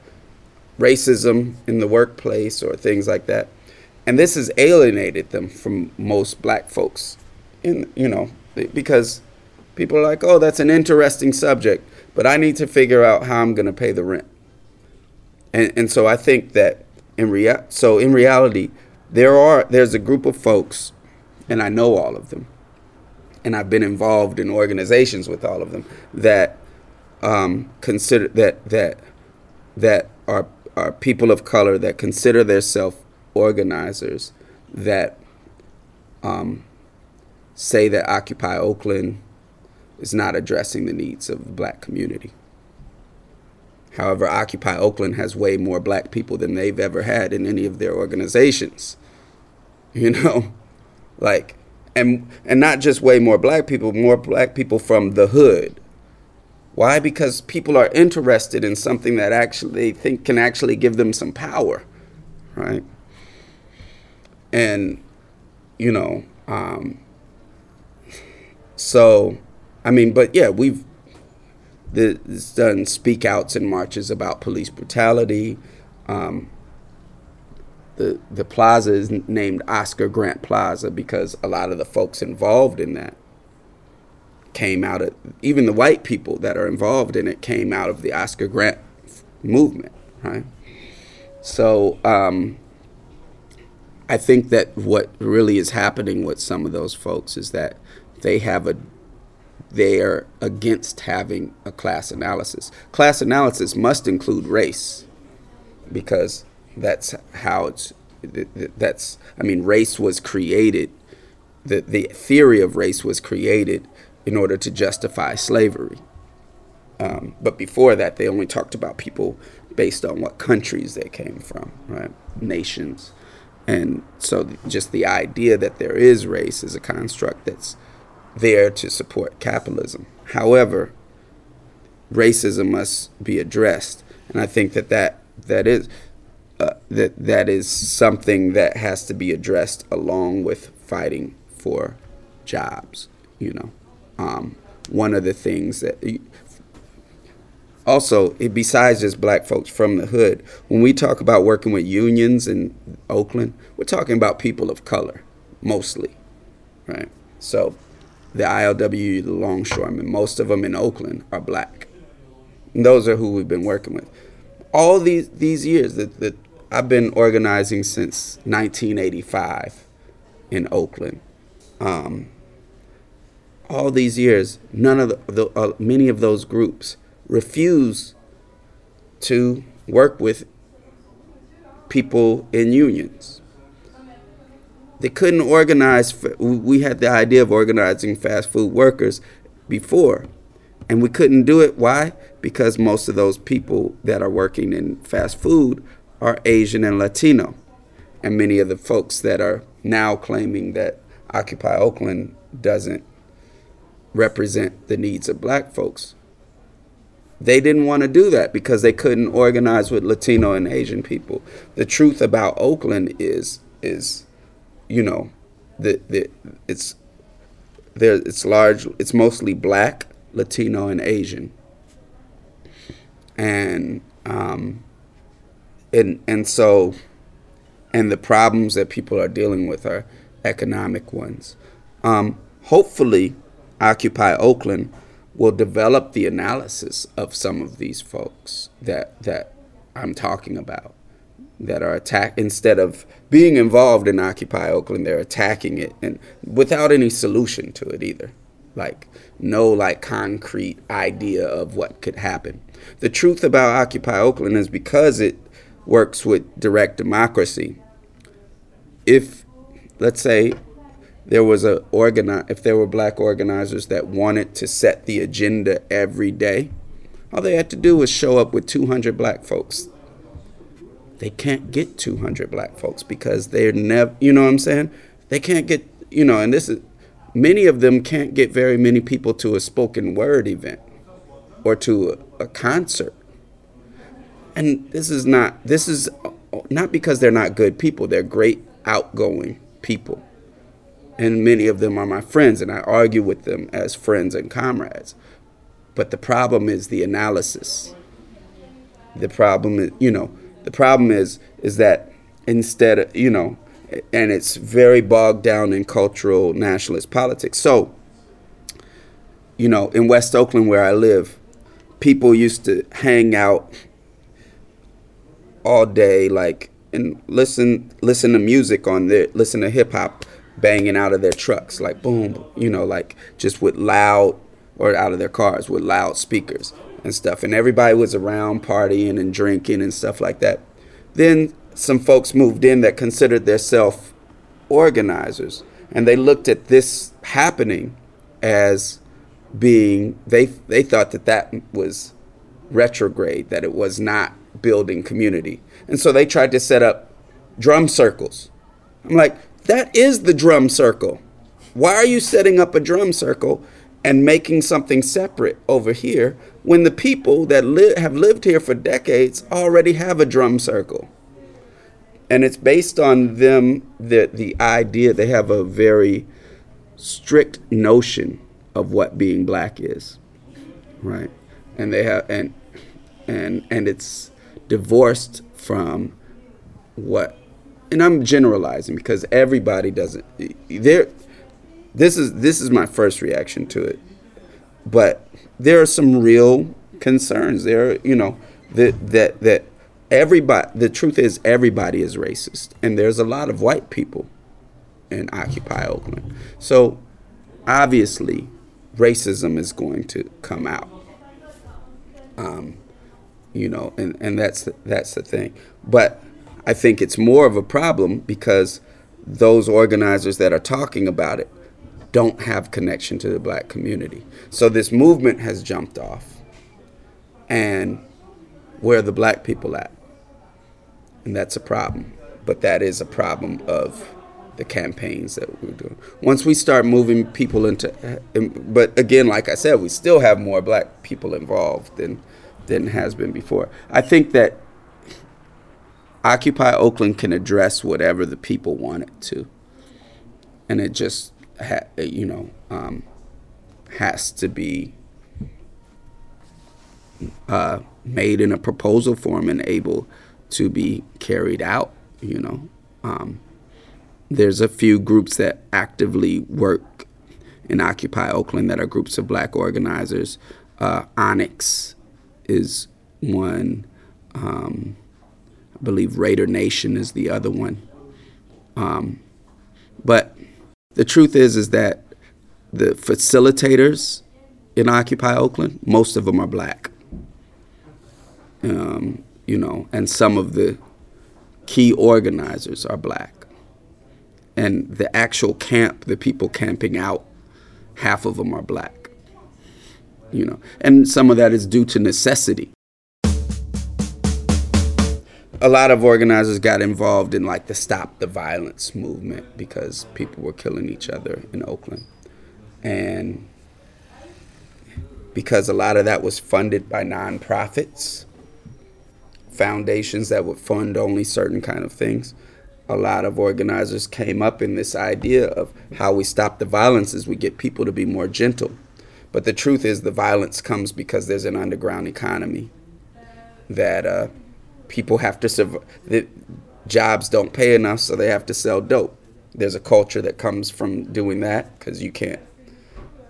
racism in the workplace or things like that. And this has alienated them from most black folks in you know because people are like, "Oh, that's an interesting subject, but I need to figure out how I'm going to pay the rent." And and so I think that in rea- so in reality there are there's a group of folks and I know all of them. And I've been involved in organizations with all of them that um, consider that that that are are people of color that consider themselves organizers that um, say that Occupy Oakland is not addressing the needs of the black community. However, Occupy Oakland has way more black people than they've ever had in any of their organizations. You know, (laughs) like and and not just way more black people, more black people from the hood. Why? Because people are interested in something that actually they think can actually give them some power, right? And you know, um, so I mean, but yeah, we've done speak outs and marches about police brutality. Um, the plaza is named Oscar Grant Plaza because a lot of the folks involved in that came out of even the white people that are involved in it came out of the Oscar Grant movement, right? So um, I think that what really is happening with some of those folks is that they have a they are against having a class analysis. Class analysis must include race because that's how it's that's i mean race was created the the theory of race was created in order to justify slavery. Um, but before that they only talked about people based on what countries they came from right? Nations. And so just the idea that there is race is a construct that's there to support capitalism. However racism must be addressed. And i think that that, that is uh, that that is something that has to be addressed along with fighting for jobs. You know, um, one of the things that also besides just black folks from the hood, when we talk about working with unions in Oakland, we're talking about people of color mostly, right? So the ILW, the longshoremen, most of them in Oakland are black. And those are who we've been working with all these these years that, that I've been organizing since 1985 in Oakland. Um, all these years, none of the, the uh, many of those groups refuse to work with people in unions. They couldn't organize. We had the idea of organizing fast food workers before, and we couldn't do it. Why? Because most of those people that are working in fast food are Asian and Latino. And many of the folks that are now claiming that Occupy Oakland doesn't represent the needs of black folks. They didn't want to do that because they couldn't organize with Latino and Asian people. The truth about Oakland is is you know, the the it's there it's large it's mostly black, Latino and Asian. And um and and so and the problems that people are dealing with are economic ones. Um, hopefully, Occupy Oakland will develop the analysis of some of these folks that that I'm talking about that are attack instead of being involved in Occupy Oakland, they're attacking it and without any solution to it either. Like no like concrete idea of what could happen. The truth about Occupy Oakland is because it works with direct democracy. If let's say there was a organi- if there were black organizers that wanted to set the agenda every day, all they had to do was show up with 200 black folks. They can't get 200 black folks because they're never, you know what I'm saying? They can't get, you know, and this is, many of them can't get very many people to a spoken word event or to a, a concert. And this is not, this is not because they're not good people, they're great outgoing people. And many of them are my friends, and I argue with them as friends and comrades. But the problem is the analysis. The problem is, you know, the problem is is that instead of, you know, and it's very bogged down in cultural nationalist politics. So, you know, in West Oakland where I live, people used to hang out all day like and listen listen to music on their listen to hip hop banging out of their trucks like boom you know like just with loud or out of their cars with loud speakers and stuff. And everybody was around partying and drinking and stuff like that. Then some folks moved in that considered themselves organizers and they looked at this happening as being they they thought that that was retrograde that it was not building community and so they tried to set up drum circles. I'm like, that is the drum circle. Why are you setting up a drum circle and making something separate over here when the people that li- have lived here for decades already have a drum circle? And it's based on them the the idea they have a very strict notion of what being black is, right? And they have and and and it's divorced from what and I'm generalizing because everybody doesn't there this is this is my first reaction to it. But there are some real concerns. There you know that that that everybody the truth is everybody is racist and there's a lot of white people in occupy oakland. So obviously racism is going to come out. Um, you know, and, and that's the, that's the thing. But I think it's more of a problem because those organizers that are talking about it don't have connection to the black community. So this movement has jumped off. And where are the black people at? And that's a problem. But that is a problem of the campaigns that we're doing. Once we start moving people into, uh, but again, like I said, we still have more black people involved than than has been before. I think that Occupy Oakland can address whatever the people want it to, and it just ha- you know um, has to be uh, made in a proposal form and able to be carried out. You know, um, there's a few groups that actively work in Occupy Oakland that are groups of black organizers. Uh, Onyx is one. Um, I believe Raider Nation is the other one. Um, but the truth is, is that the facilitators in Occupy Oakland, most of them are black. Um, you know, and some of the key organizers are black. And the actual camp, the people camping out, half of them are black. You know, and some of that is due to necessity. A lot of organizers got involved in like the stop the violence movement because people were killing each other in Oakland. And because a lot of that was funded by nonprofits, foundations that would fund only certain kind of things. A lot of organizers came up in this idea of how we stop the violence is we get people to be more gentle. But the truth is, the violence comes because there's an underground economy that uh, people have to survive. The jobs don't pay enough, so they have to sell dope. There's a culture that comes from doing that because you can't,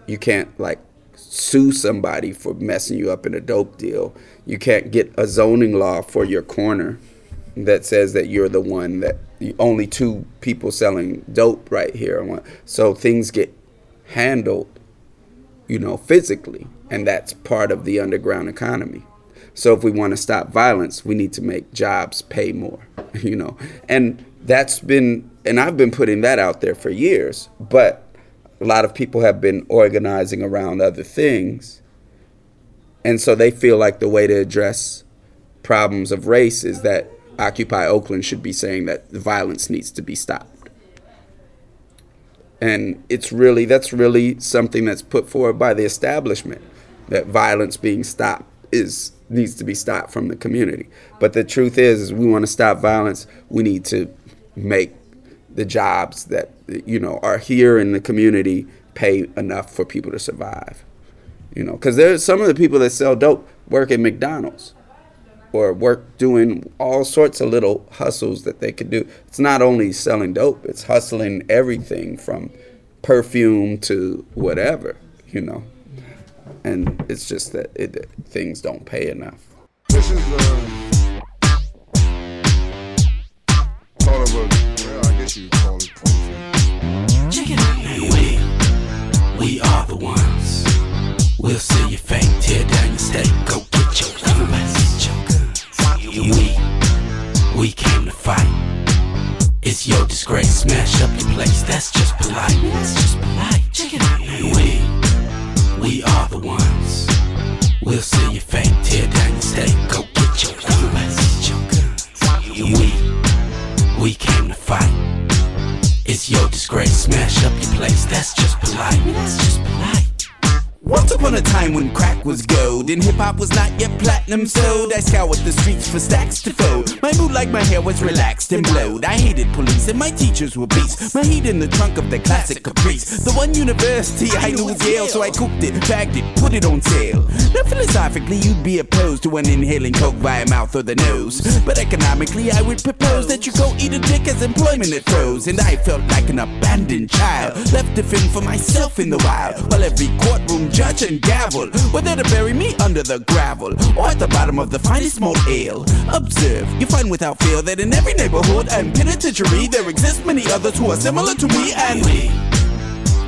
you can't like sue somebody for messing you up in a dope deal. You can't get a zoning law for your corner that says that you're the one that the only two people selling dope right here. So things get handled, you know, physically, and that's part of the underground economy. So if we want to stop violence, we need to make jobs pay more, (laughs) you know. And that's been and I've been putting that out there for years, but a lot of people have been organizing around other things. And so they feel like the way to address problems of race is that Occupy Oakland should be saying that the violence needs to be stopped. And it's really, that's really something that's put forward by the establishment that violence being stopped is needs to be stopped from the community. But the truth is, is we want to stop violence, we need to make the jobs that you know are here in the community pay enough for people to survive. You know, because there's some of the people that sell dope work at McDonald's or work doing all sorts of little hustles that they could do. It's not only selling dope; it's hustling everything from perfume to whatever. You know, and it's just that it, things don't pay enough. This is uh, part of a, well, I guess you would call it poetry. Check it out now. We, we are the ones. We'll see you fake, tear down your steak, go fight. It's your disgrace, smash up your place. That's just polite. That's just polite. Check it out now. We, we are the ones. We'll see you fake, tear down your steak, go get your guns. Your guns. We, we came to fight. It's your disgrace, smash up your place. That's just polite. That's just polite. Once upon a time when crack was gold and hip hop was not yet platinum sold, I scoured the streets for stacks to fold. My mood like my hair was relaxed and blowed. I hated police and my teachers were beasts. My heat in the trunk of the classic Caprice. The one university I knew was Yale, so I cooked it, bagged it, put it on sale. Now philosophically, you'd be opposed to an inhaling coke via mouth or the nose, but economically, I would propose that you go eat a dick as employment it froze. And I felt like an abandoned child, left to fend for myself in the wild, while every courtroom judge and gavel whether to bury me under the gravel or at the bottom of the finest malt ale. Observe, you find without fail that in every neighborhood and penitentiary there exist many others who are similar to me and we,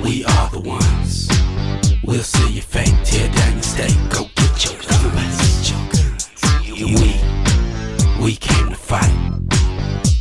we are the ones. We'll see you fake, tear down your steak, go get your guns. Get your guns. We, we came to fight.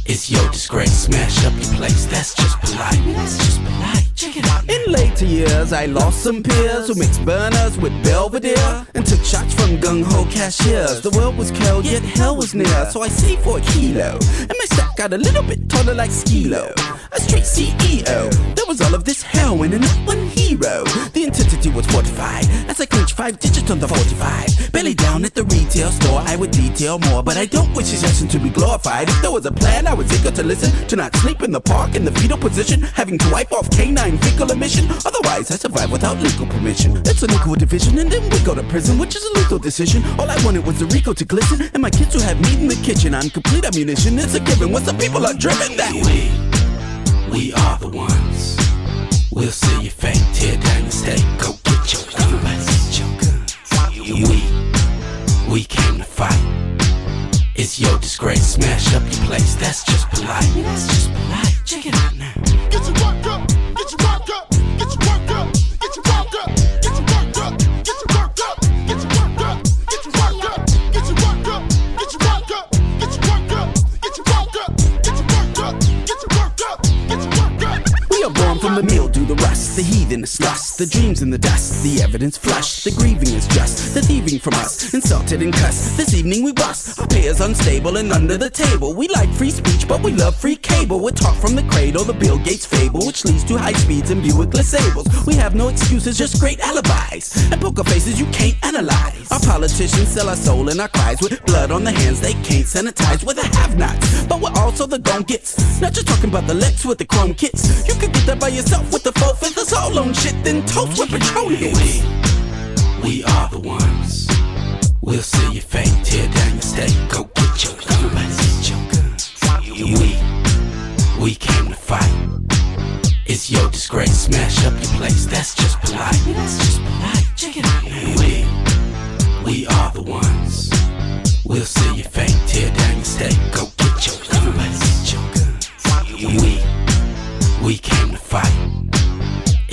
It's your disgrace, smash up your place. That's just polite. That's just polite. Check it out. In later years, I lost some peers who mixed burners with Belvedere and took shots from gung ho cashiers. The world was cold, yet hell was near, so I saved for a kilo. And my got a little bit taller like Skilo. A straight CEO. There was all of this heroin and not one hero. The intensity was fortified as I clinched five digits on the 45. Belly down at the retail store, I would detail more, but I don't wish lesson to be glorified. If there was a plan, I was eager to listen. To not sleep in the park in the fetal position, having to wipe off canine fecal emission. Otherwise, I survive without legal permission. It's an equal division, and then we go to prison, which is a lethal decision. All I wanted was the Rico to glisten, and my kids to have meat in the kitchen. I'm complete ammunition, it's a given. Once the people are driven that way, we are the ones. We'll see you fake, tear down your steak, go get your guns. Get your guns. We, we came to fight. It's your disgrace, smash up your place. That's just polite. That's just polite. Check it out the meal, do the rest. the heathen, is lust the dreams in the dust. The evidence flushed, the grieving is just. The thieving from us, insulted and cussed. This evening we bust. Our pay is unstable and under the table. We like free speech, but we love free cable. We talk from the cradle, the Bill Gates fable, which leads to high speeds and Buick LeSabres. We have no excuses, just great alibis. And poker faces you can't analyze. Our politicians sell our soul and our cries with blood on the hands they can't sanitize with the have-nots. But we're also the gon' gets. Not just talking about the Lex with the chrome kits. You can get that by yourself with the four fifth soul on shit, then toast with petroleum. We, we are the ones. We'll see your fate, tear down your stake. Go get your guns. Get your guns. We, we came to fight. It's your disgrace, smash up your place. That's just polite. That's just polite. Check it out. We, we are the ones. We'll see your fate, tear down your stake. Go get your guns. Get your guns. We, we came to fight.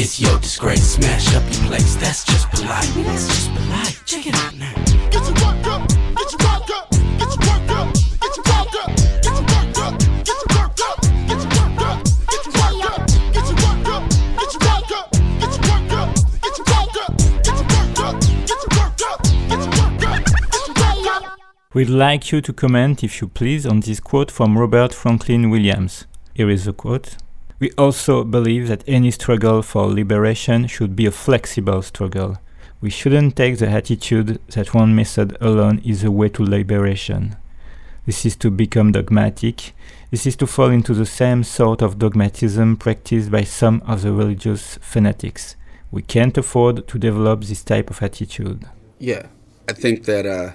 It's your disgrace, smash up your place. That's just polite. That's just polite. Check it out now. Get your work up, get your work up, get your work up, get your work up, get your work up, get your work up, get your work up, get your work up, get your work up, get your work up, get your work up, get your work up, get your work up, get your work up, get your work up, get your work up. We'd like you to comment, if you please, on this quote from Robert Franklin Williams. Here is the quote. We also believe that any struggle for liberation should be a flexible struggle. We shouldn't take the attitude that one method alone is the way to liberation. This is to become dogmatic. This is to fall into the same sort of dogmatism practiced by some of the religious fanatics. We can't afford to develop this type of attitude. Yeah, I think that, uh,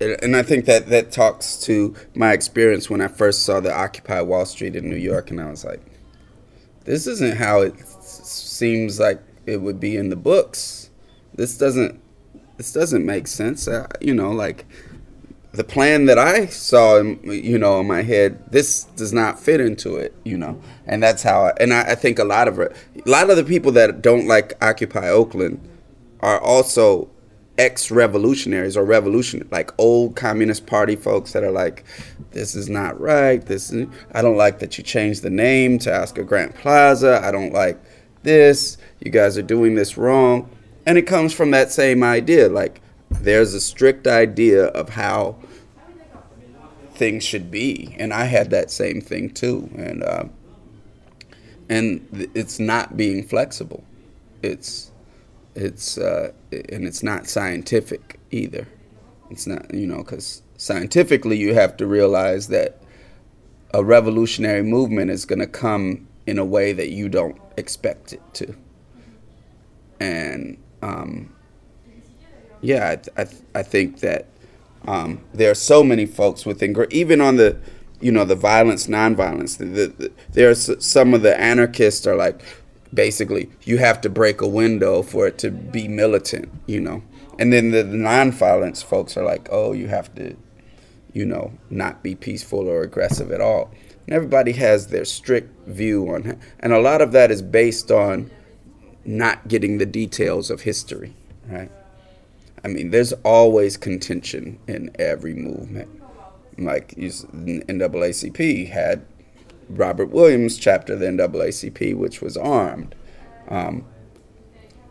and I think that that talks to my experience when I first saw the Occupy Wall Street in New York, and I was like, this isn't how it seems like it would be in the books. This doesn't, this doesn't make sense. Uh, you know, like the plan that I saw, in, you know, in my head, this does not fit into it, you know, and that's how. I, and I, I think a lot of a lot of the people that don't like Occupy Oakland are also ex-revolutionaries or revolution like old communist party folks that are like this is not right this is, i don't like that you changed the name to oscar grant plaza i don't like this you guys are doing this wrong. And it comes from that same idea like there's a strict idea of how things should be and i had that same thing too and uh, and it's not being flexible. It's it's uh, and it's not scientific either. It's not you know because scientifically you have to realize that a revolutionary movement is going to come in a way that you don't expect it to. And um, yeah, I, I, I think that um, there are so many folks within even on the you know the violence nonviolence the, the, the, there are s- some of the anarchists are like basically you have to break a window for it to be militant you know? And then the nonviolence folks are like oh you have to you know not be peaceful or aggressive at all. And everybody has their strict view on it and a lot of that is based on not getting the details of history right? I mean there's always contention in every movement. Like NAACP had Robert Williams chapter of the NAACP, which was armed. Um,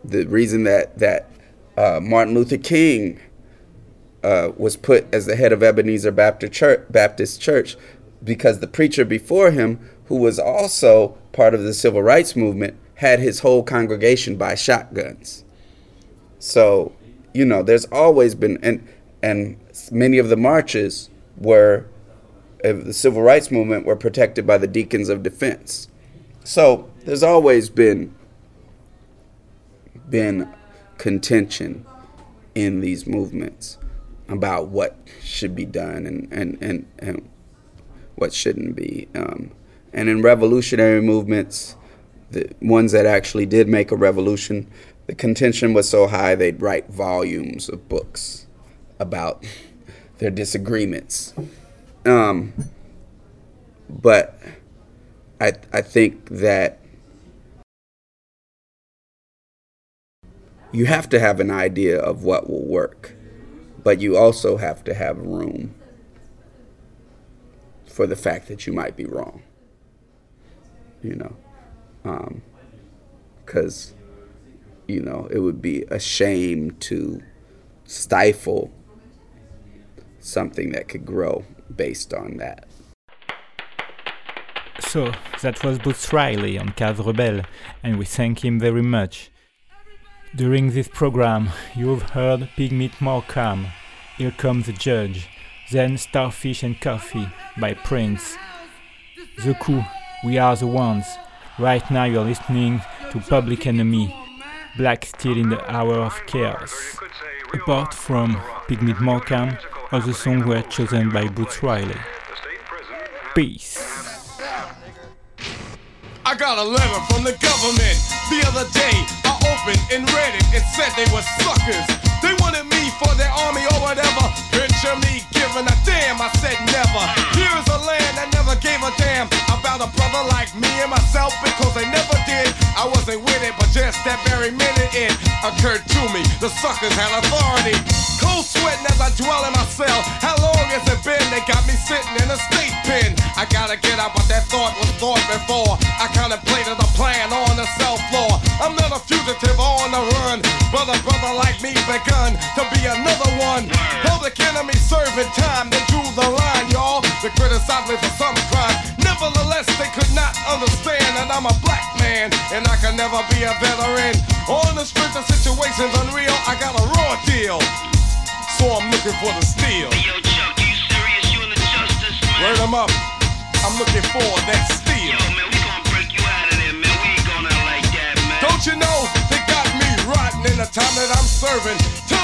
the reason that that uh, Martin Luther King uh, was put as the head of Ebenezer Baptist Church, Baptist Church because the preacher before him, who was also part of the civil rights movement, had his whole congregation buy shotguns. So, you know, there's always been and and many of the marches were of the civil rights movement were protected by the deacons of defense. So there's always been been contention in these movements about what should be done and and and, and what shouldn't be. Um, and in revolutionary movements, the ones that actually did make a revolution, the contention was so high they'd write volumes of books about their disagreements. Um, but I I think that you have to have an idea of what will work, but you also have to have room for the fact that you might be wrong. You know, because you know it would be a shame to stifle something that could grow based on that. So that was Boots Riley on Cases Rebelles, and we thank him very much. During this program, you've heard Pigmeat Markham, Here Comes the Judge, then Starfish and Coffee by Prince, The Coup, We Are the Ones. Right now you're listening to Public Enemy, Black Steel in the Hour of Chaos. Apart from Pigmeat Markham, all the songs were chosen by Boots Riley. Peace. I got a letter from the government the other day. I opened and read it and said they were suckers. They wanted me for their army or whatever. Picture me giving a damn. I said never. Here's a land that never gave a damn about a brother like me and myself because they never did. I wasn't with it, but just that very minute it occurred to me. The suckers had authority. Cold sweating as I dwell in my cell. How long has it been? They got me sitting in a state pen. I gotta get out, but that thought was thought before. I contemplated a plan on the cell floor. I'm not a fugitive on the run, but a brother like me begun to be another one. Public enemy serving time, they drew the line, y'all. They criticized me for some crime. Nevertheless, they could not understand that I'm a black man and I can never be a veteran. On the strength of situations unreal, I got a raw deal. So I'm looking for the steel. Yo, Chuck, you serious? You in the justice, man? Word 'em up. I'm looking for that steel. Yo, man, we gonna break you out of there, man. We ain't going out like that, man. Don't you know they got me rotten in the time that I'm serving?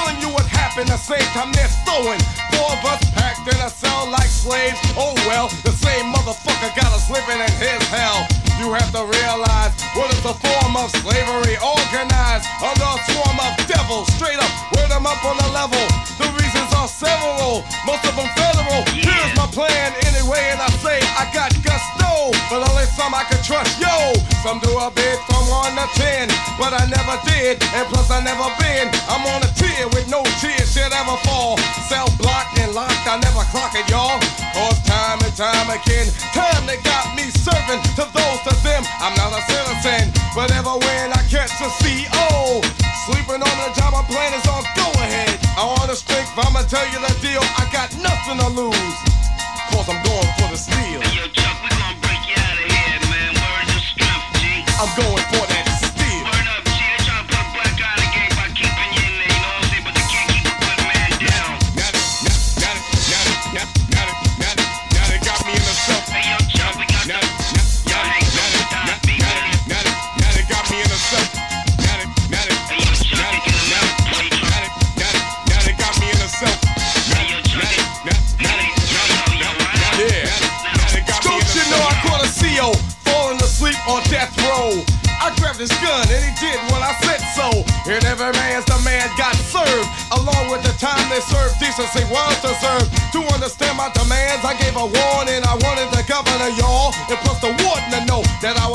Telling you what happened the same time they're throwing. Four of us packed in a cell like slaves. Oh well, the same motherfucker got us living in his hell. You have to realize what is the form of slavery organized under a swarm of devils. Straight up, word them up on the level. The reasons are several, most of them federal. Here's my plan anyway, and I say I got gusto, but only some I can trust. Yo, some do a bid from one to ten, but I never did, and plus I never been. I'm on a tier with no tears should ever fall. Cell blocked and locked, I never clock it, y'all. Cause time and time again, time they got me serving to those to them. I'm not a citizen, but ever when I catch a CO, sleeping on the job, I'm playing is on go ahead. I want the strength, I'ma tell you the deal. I got nothing to lose, cause I'm going for the steel. Yo, Chuck, we gonna break you out of here, man. Words of strength, G. I'm going for that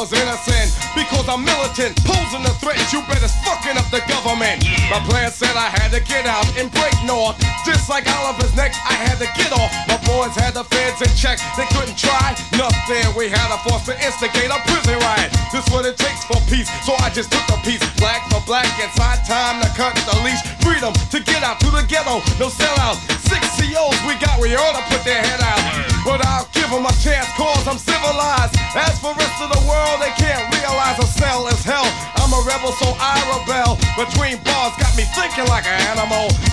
was innocent. Because I'm militant, posing a threat. You better fucking up the government. My plan said I had to get out and break north. Just like Oliver's neck, I had to get off. My boys had the feds in check. They couldn't try nothing. We had a force to instigate a prison riot. This what it takes for peace. So I just took a piece. Black for black. It's high time to cut the leash. Freedom to get out to the ghetto. No sellout. Six COs we got. We ought to put their head out. But I'll give them a chance cause I'm civilized. As for rest Between bars, got me thinking like an animal.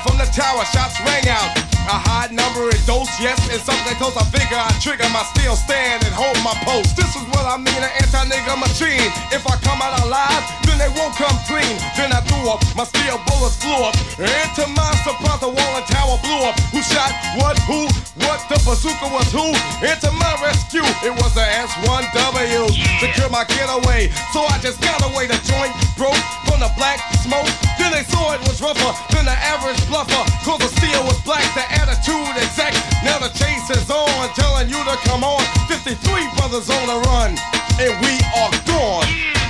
From the tower, shots rang out. A high number in dose, yes, and something close. I figure I trigger my steel stand and hold my post. This is an anti-nigga machine. If I come out alive, then they won't come clean. Then I threw up, my steel bullets flew up. And to my surprise, the wall and tower blew up. Who shot what? Who? What? The bazooka was who? And to my rescue, it was the S1W. Secure my getaway, so I just got away. The joint broke from the black smoke. Then they saw it was rougher than the average bluffer. Cause the steel was black, the attitude exact. Now the chase is on, telling you to come on. 53 brothers on the run, and we are gone.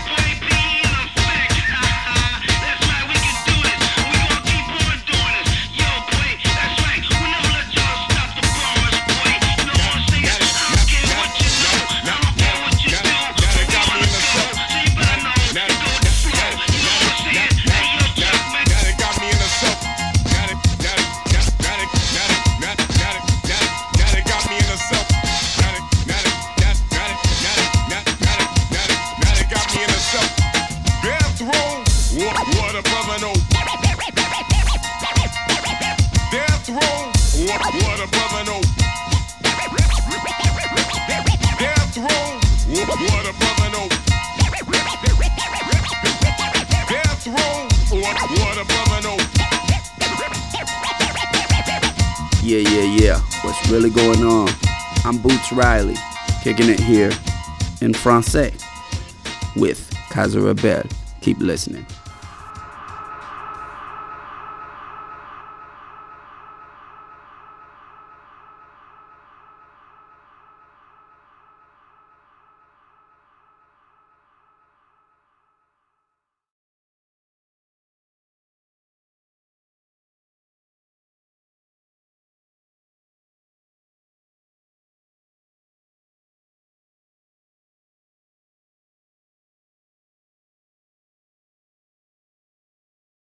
Really going on? I'm Boots Riley, kicking it here in Francais with Cases Rebelles. Keep listening.